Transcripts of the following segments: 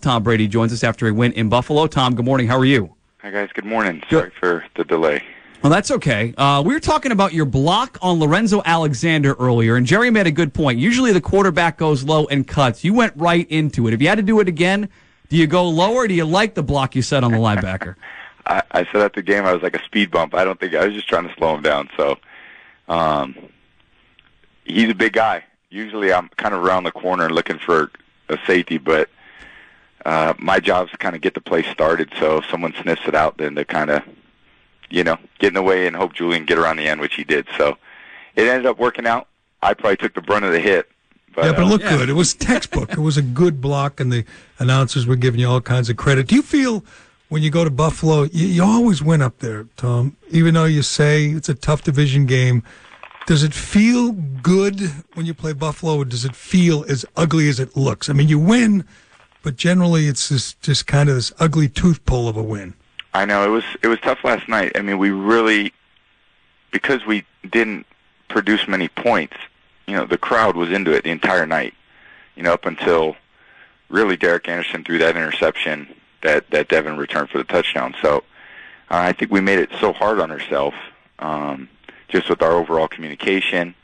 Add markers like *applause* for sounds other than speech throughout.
Tom Brady joins us after a win in Buffalo. Tom, good morning. How are you? Hi, guys. Good morning. Sorry for the delay. Well, that's okay. Uh, we were talking about your block on Lorenzo Alexander earlier, and Jerry made a good point. Usually the quarterback goes low and cuts. You went right into it. If you had to do it again, do you go lower? do you like the block you set on the linebacker? *laughs* I, I said at the game I was like a speed bump. I don't think I was just trying to slow him down. So, um, he's a big guy. Usually I'm kind of around the corner looking for a safety, but uh, my job is to kind of get the play started. So if someone sniffs it out, then to kind of, you know, get in the way and hope Julian get around the end, which he did. So it ended up working out. I probably took the brunt of the hit. But, yeah, but it uh, looked yeah. good. It was textbook. it was a good block, and the announcers were giving you all kinds of credit. Do you feel when you go to Buffalo, you, you always win up there, Tom? Even though you say it's a tough division game, does it feel good when you play Buffalo, or does it feel as ugly as it looks? I mean, you win, but generally it's just, just kind of this ugly tooth pull of a win. I know it was it was tough last night. I mean, we really because we didn't produce many points. You know, the crowd was into it the entire night. You know, up until really Derek Anderson threw that interception that that Devin returned for the touchdown. So uh, I think we made it so hard on ourselves, um, just with our overall communication.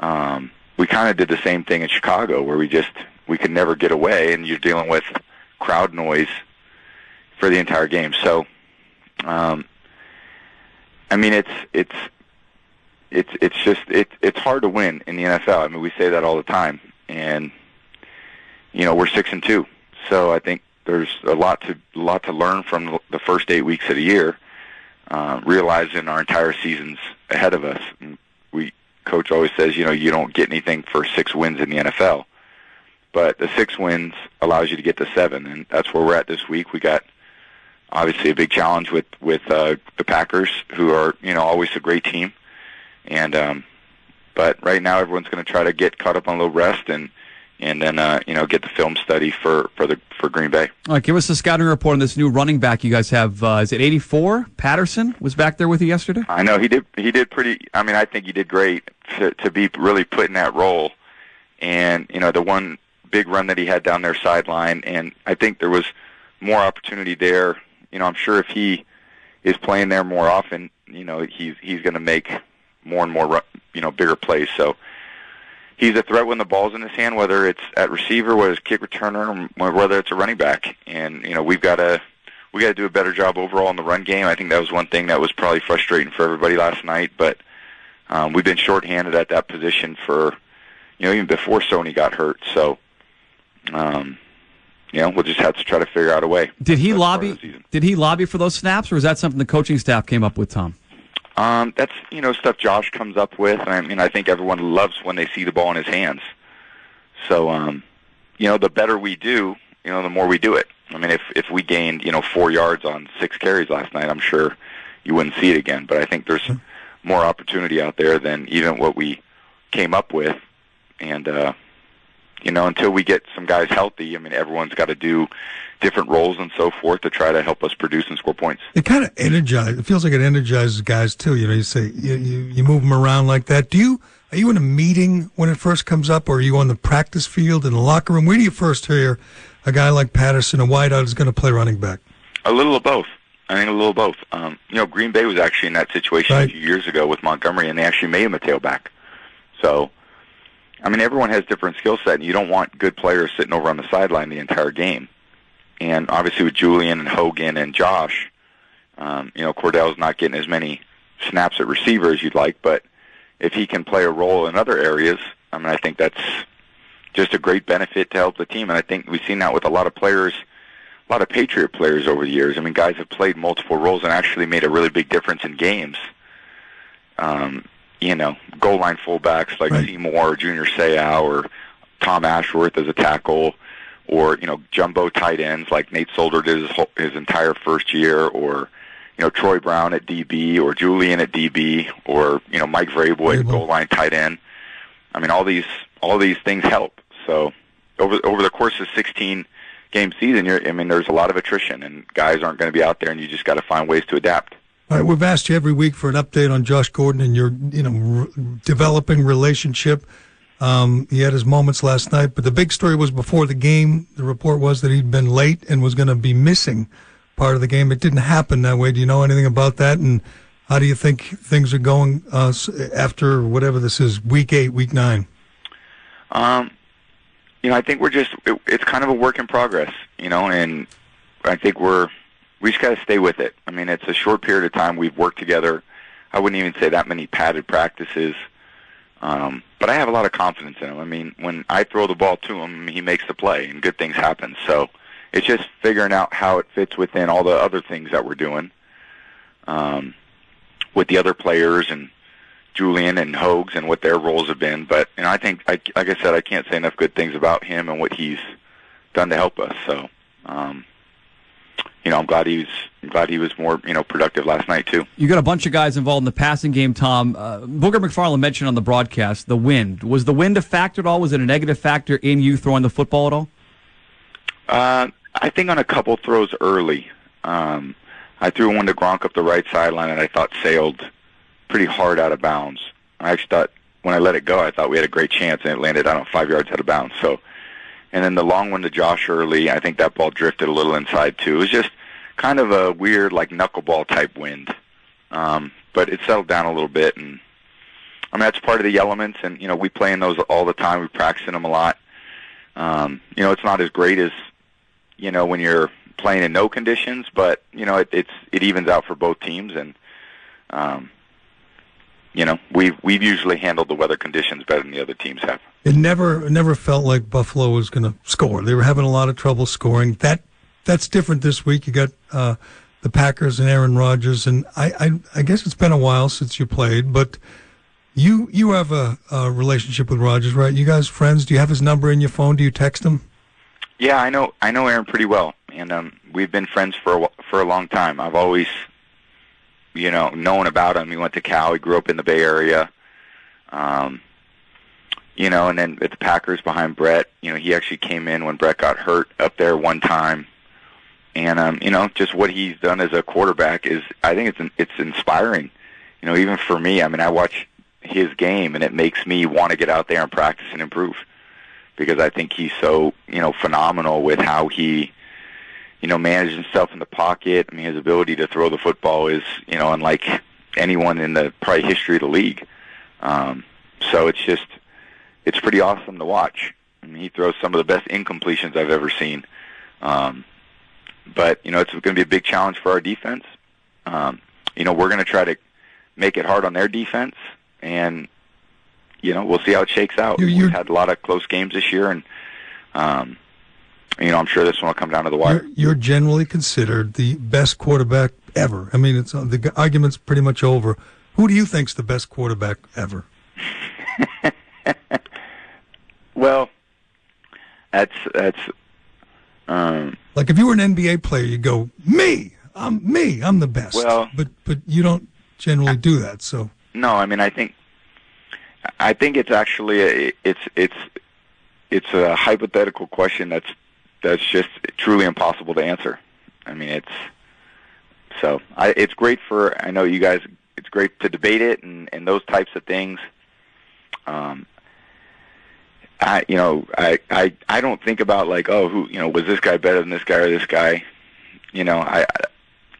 Um, we kind of did the same thing in Chicago, where we just we could never get away, and you're dealing with crowd noise for the entire game. So, um, I mean, it's it's it's it's just it it's hard to win in the NFL. I mean, we say that all the time, and you know we're six and two. So I think there's a lot to a lot to learn from the first eight weeks of the year, uh, realizing our entire season's ahead of us. We coach always says, you know, you don't get anything for six wins in the NFL, but the six wins allows you to get to seven, and that's where we're at this week. We got obviously a big challenge with with uh, the Packers, who are you know always a great team, and um, but right now everyone's going to try to get caught up on a little rest and and then uh, you know get the film study for for the for Green Bay. All right, give us a scouting report on this new running back you guys have. Uh, is it 84? Patterson was back there with you yesterday? I know he did he did pretty. I mean, I think he did great to to be really put in that role, and you know the one big run that he had down their sideline, and I think there was more opportunity there. You know, I'm sure if he is playing there more often, you know, he's he's going to make more and more you know bigger plays. So he's a threat when the ball's in his hand, whether it's at receiver, whether it's kick returner, whether it's a running back. And you know, we've got to we got to do a better job overall in the run game. I think that was one thing that was probably frustrating for everybody last night. But um, we've been shorthanded at that position for you know even before Sony got hurt. So um, you know we'll just have to try to figure out a way. Did he That's lobby? Did he lobby for those snaps, or is that something the coaching staff came up with, Tom? Um, that's you know stuff Josh comes up with, and I mean I think everyone loves when they see the ball in his hands. So um, you know the better we do, you know the more we do it. I mean if if we gained you know four yards on six carries last night, I'm sure you wouldn't see it again. But I think there's more opportunity out there than even what we came up with, and uh, you know until we get some guys healthy, I mean everyone's got to do different roles and so forth to try to help us produce and score points. It kind of energizes. It feels like it energizes guys too. You know, you say you, you you move them around like that. Do you are you in a meeting when it first comes up, or are you on the practice field in the locker room? Where do you first hear a guy like Patterson, a wideout, is going to play running back? A little of both. I think a little of both. Um, you know, Green Bay was actually in that situation Right. a few years ago with Montgomery, and they actually made him a tailback. So, I mean, everyone has different skill set, and you don't want good players sitting over on the sideline the entire game. And obviously, with Julian and Hogan and Josh, um, you know, Cordell's not getting as many snaps at receiver as you'd like, but if he can play a role in other areas, I mean, I think that's just a great benefit to help the team. And I think we've seen that with a lot of players, a lot of Patriot players over the years. I mean, guys have played multiple roles and actually made a really big difference in games. Um, you know, goal line fullbacks like Right. Seymour or Junior Seau or Tom Ashworth as a tackle, or you know, jumbo tight ends like Nate Solder did his, whole, his entire first year, or you know, Troy Brown at DB, or Julian at DB, or you know, Mike Vrabel at goal line tight end. I mean, all these all these things help. So over over the course of 16 game season, you're, I mean, there's a lot of attrition, and guys aren't going to be out there, and you just got to find ways to adapt. All right, we've asked you every week for an update on Josh Gordon and your, you know, r- developing relationship. Um, he had his moments last night, but the big story was before the game. The report was that he'd been late and was going to be missing part of the game. It didn't happen that way. Do you know anything about that? And how do you think things are going uh, after whatever this is, week eight, week nine? Um, you know, I think we're just it, it's kind of a work in progress, you know, and I think we're we just got to stay with it. I mean, it's a short period of time we've worked together. I wouldn't even say that many padded practices. Um, but I have a lot of confidence in him. I mean, when I throw the ball to him, he makes the play, and good things happen. So it's just figuring out how it fits within all the other things that we're doing um, with the other players and Julian and Hogs and what their roles have been. But know, I think, I, like I said, I can't say enough good things about him and what he's done to help us. So, um, you know, I'm glad he was I'm glad he was more you know productive last night too. You got a bunch of guys involved in the passing game, Tom. Uh, Booger McFarland mentioned on the broadcast the wind. Was the wind a factor at all? Was it a negative factor in you throwing the football at all? Uh, I think on a couple throws early. Um, I threw one to Gronk up the right sideline, and I thought sailed pretty hard out of bounds. I actually thought when I let it go, I thought we had a great chance, and it landed I don't know five yards out of bounds. So, and then the long one to Josh Early, I think that ball drifted a little inside too. It was just kind of a weird like knuckleball type wind, um, but it settled down a little bit, and I mean that's part of the elements, and you know we play in those all the time. We practice in them a lot. Um, you know, it's not as great as you know when you're playing in no conditions, but you know it, it's it evens out for both teams, and um, you know we've we've usually handled the weather conditions better than the other teams have. It never it never felt like Buffalo was going to score. They were having a lot of trouble scoring. That that's different this week. You got uh, the Packers and Aaron Rodgers, and I, I I guess it's been a while since you played, but. You you have a, a relationship with Rodgers, right? You guys friends? Do you have his number in your phone? Do you text him? Yeah, I know I know Aaron pretty well, and um, we've been friends for a, for a long time. I've always, you know, known about him. He went to Cal. He grew up in the Bay Area. Um, you know, and then at the Packers behind Brett, you know, he actually came in when Brett got hurt up there one time. And um, you know, just what he's done as a quarterback is I think it's it's inspiring. You know, even for me, I mean, I watch his game and it makes me want to get out there and practice and improve because I think he's so, you know, phenomenal with how he you know, manages himself in the pocket. I mean, his ability to throw the football is, you know, unlike anyone in the probably history of the league. Um, so it's just, it's pretty awesome to watch. I mean, he throws some of the best incompletions I've ever seen. Um, but you know, it's going to be a big challenge for our defense. Um, you know, we're going to try to make it hard on their defense, and you know, we'll see how it shakes out. You're, you're, We've had a lot of close games this year, and um, you know, I'm sure this one will come down to the wire. You're, you're generally considered the best quarterback ever. I mean, it's the argument's pretty much over. Who do you think's the best quarterback ever? *laughs* well, that's that's um, like if you were an NBA player, you go me. I'm me. I'm the best. Well, but but you don't generally do that. So no, I mean, I think I think it's actually a, it's it's it's a hypothetical question that's that's just truly impossible to answer. I mean, it's so I, it's great for I know you guys. It's great to debate it and and those types of things. Um, I you know I I I don't think about like oh who you know was this guy better than this guy or this guy. You know I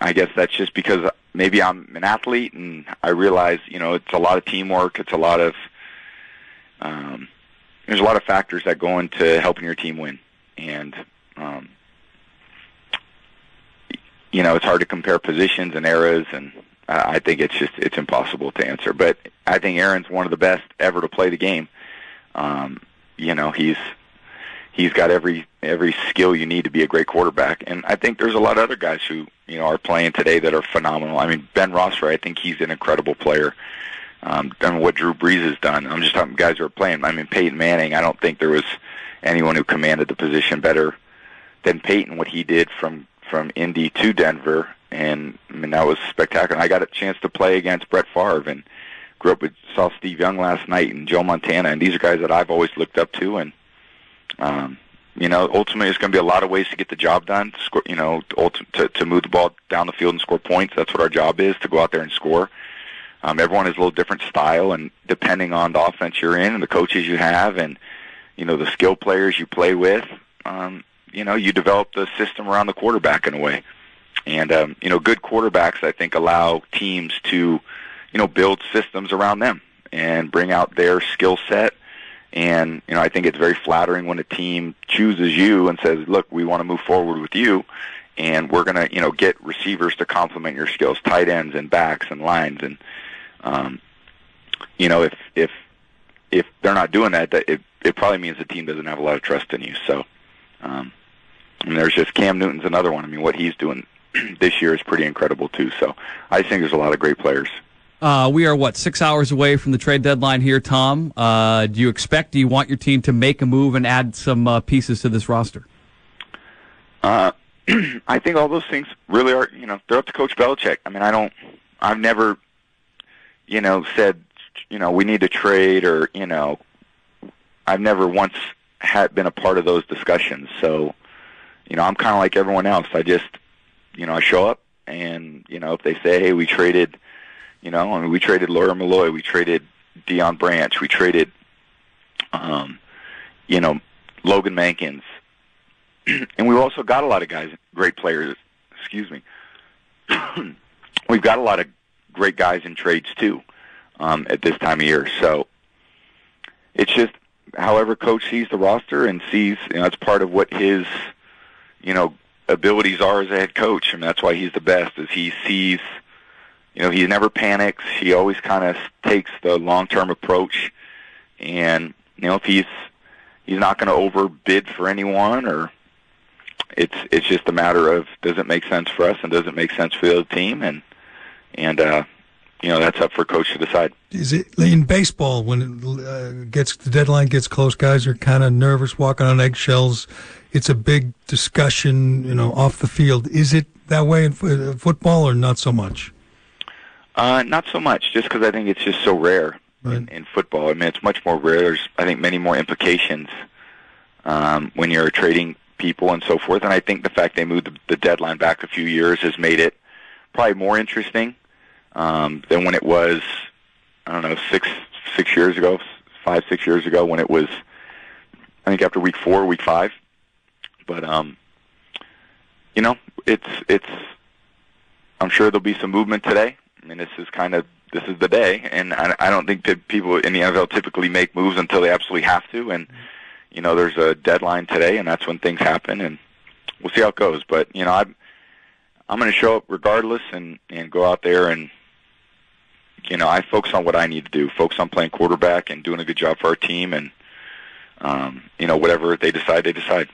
I guess that's just because maybe I'm an athlete and I realize you know it's a lot of teamwork. It's a lot of um, there's a lot of factors that go into helping your team win and um, you know it's hard to compare positions and eras, and I think it's just it's impossible to answer. But I think Aaron's one of the best ever to play the game. Um, you know he's he's got every every skill you need to be a great quarterback, and I think there's a lot of other guys who you know are playing today that are phenomenal. I mean Ben Roethlisberger, I think he's an incredible player. Um, and what Drew Brees has done. I'm just talking guys who are playing. I mean Peyton Manning. I don't think there was anyone who commanded the position better than Peyton. What he did from from Indy to Denver, and I mean that was spectacular. I got a chance to play against Brett Favre and grew up with saw Steve Young last night and Joe Montana, and these are guys that I've always looked up to. And um, you know, ultimately, it's going to be a lot of ways to get the job done. Score, you know, to, to to move the ball down the field and score points. That's what our job is to go out there and score. Um, everyone has a little different style, and depending on the offense you're in and the coaches you have, and you know the skill players you play with, um, you know you develop the system around the quarterback in a way. And um, you know, good quarterbacks, I think, allow teams to, you know, build systems around them and bring out their skill set. And you know, I think it's very flattering when a team chooses you and says, "Look, we want to move forward with you." and we're going to you know get receivers to complement your skills, tight ends and backs and lines, and um, you know if if if they're not doing that, that it it probably means the team doesn't have a lot of trust in you. So, um, and there's just Cam Newton's another one. I mean, what he's doing *clears throat* this year is pretty incredible too. So, I think there's a lot of great players. Uh, we are what six hours away from the trade deadline here, Tom. Uh, do you expect? Do you want your team to make a move and add some uh, pieces to this roster? Uh, *clears throat* I think all those things really are, you know, they're up to Coach Belichick. I mean, I don't, I've never, you know, said, you know, we need to trade or, you know, I've never once had been a part of those discussions. So, you know, I'm kind of like everyone else. I just, you know, I show up and, you know, if they say, hey, we traded, you know, I mean, we traded Lawyer Milloy, we traded Deion Branch, we traded, um, you know, Logan Mankins, *clears throat* and we've also got a lot of guys, great players. Excuse me. *clears throat* we've got a lot of great guys in trades too um, at this time of year. So it's just however coach sees the roster and sees you know that's part of what his you know abilities are as a head coach. Mean that's why he's the best. Is he sees you know he never panics. He always kind of takes the long term approach, and you know if he's he's not going to overbid for anyone or it's it's just a matter of does it make sense for us and does it make sense for the other team and and uh, you know that's up for coach to decide. Is it in baseball when it uh, gets the deadline gets close? Guys are kind of nervous, walking on eggshells. It's a big discussion, you know, off the field. Is it that way in f- football or not so much? Uh, not so much, just because I think it's just so rare right. in, in football. I mean, it's much more rare. There's, I think, many more implications um, when you're trading people and so forth. And I think the fact they moved the, the deadline back a few years has made it probably more interesting um, than when it was. I don't know six six years ago, five six years ago when it was. I think after week four, week five. But um, you know, it's it's. I'm sure there'll be some movement today. I mean, this is kind of this is the day, and I, I don't think that people in the NFL typically make moves until they absolutely have to. And you know, there's a deadline today, and that's when things happen, and we'll see how it goes. But you know, I'm I'm going to show up regardless, and and go out there and you know, I focus on what I need to do. Focus on playing quarterback and doing a good job for our team, and um, you know, whatever they decide, they decide.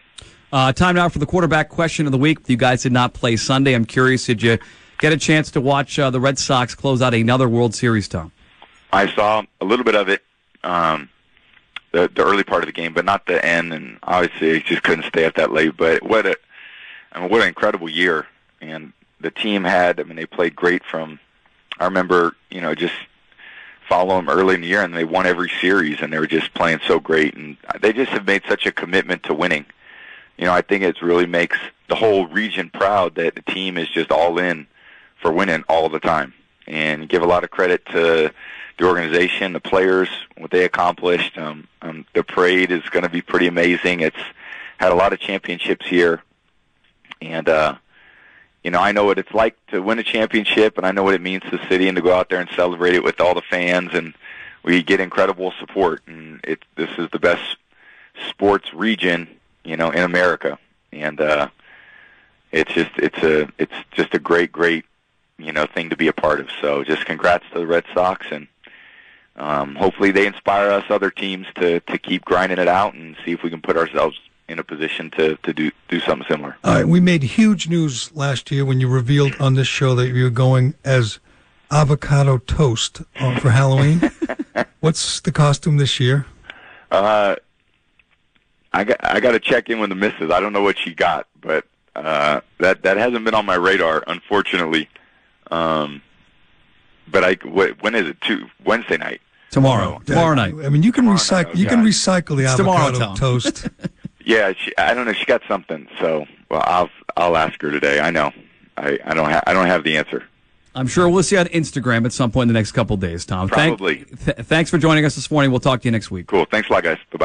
Uh, time now for the quarterback question of the week. You guys did not play Sunday. I'm curious, did you get a chance to watch uh, the Red Sox close out another World Series, Tom? I saw a little bit of it. Um, the the early part of the game, but not the end. And obviously, just couldn't stay up that late. But what a, I mean, what an incredible year! And the team had. I mean, they played great from. I remember, you know, just follow them early in the year, and they won every series, and they were just playing so great, and they just have made such a commitment to winning. You know, I think it really makes the whole region proud that the team is just all in for winning all the time, and give a lot of credit to the organization, the players, what they accomplished. Um, um, the parade is going to be pretty amazing. It's had a lot of championships here, and uh, you know I know what it's like to win a championship, and I know what it means to the city and to go out there and celebrate it with all the fans, and we get incredible support. And it this is the best sports region, you know, in America, and uh, it's just it's a it's just a great great you know thing to be a part of. So just congrats to the Red Sox and um, hopefully they inspire us other teams to to keep grinding it out and see if we can put ourselves in a position to to do do something similar. All right, we made huge news last year when you revealed on this show that you were going as avocado toast uh, for Halloween. *laughs* What's the costume this year? Uh, I got I got to check in with the missus. I don't know what she got, but uh, that that hasn't been on my radar, unfortunately. Um, but I when is it? To Wednesday night. Tomorrow. Tomorrow night. I mean, you can recycle. Night, you can recycle the avocado tomorrow, toast. *laughs* yeah, she, I don't know. She got something, so well, I'll I'll ask her today. I know. I I don't have I don't have the answer. I'm sure we'll see you on Instagram at some point in the next couple days, Tom. Thank- Probably. th- thanks for joining us this morning. We'll talk to you next week. Cool. Thanks a lot, guys. Bye bye.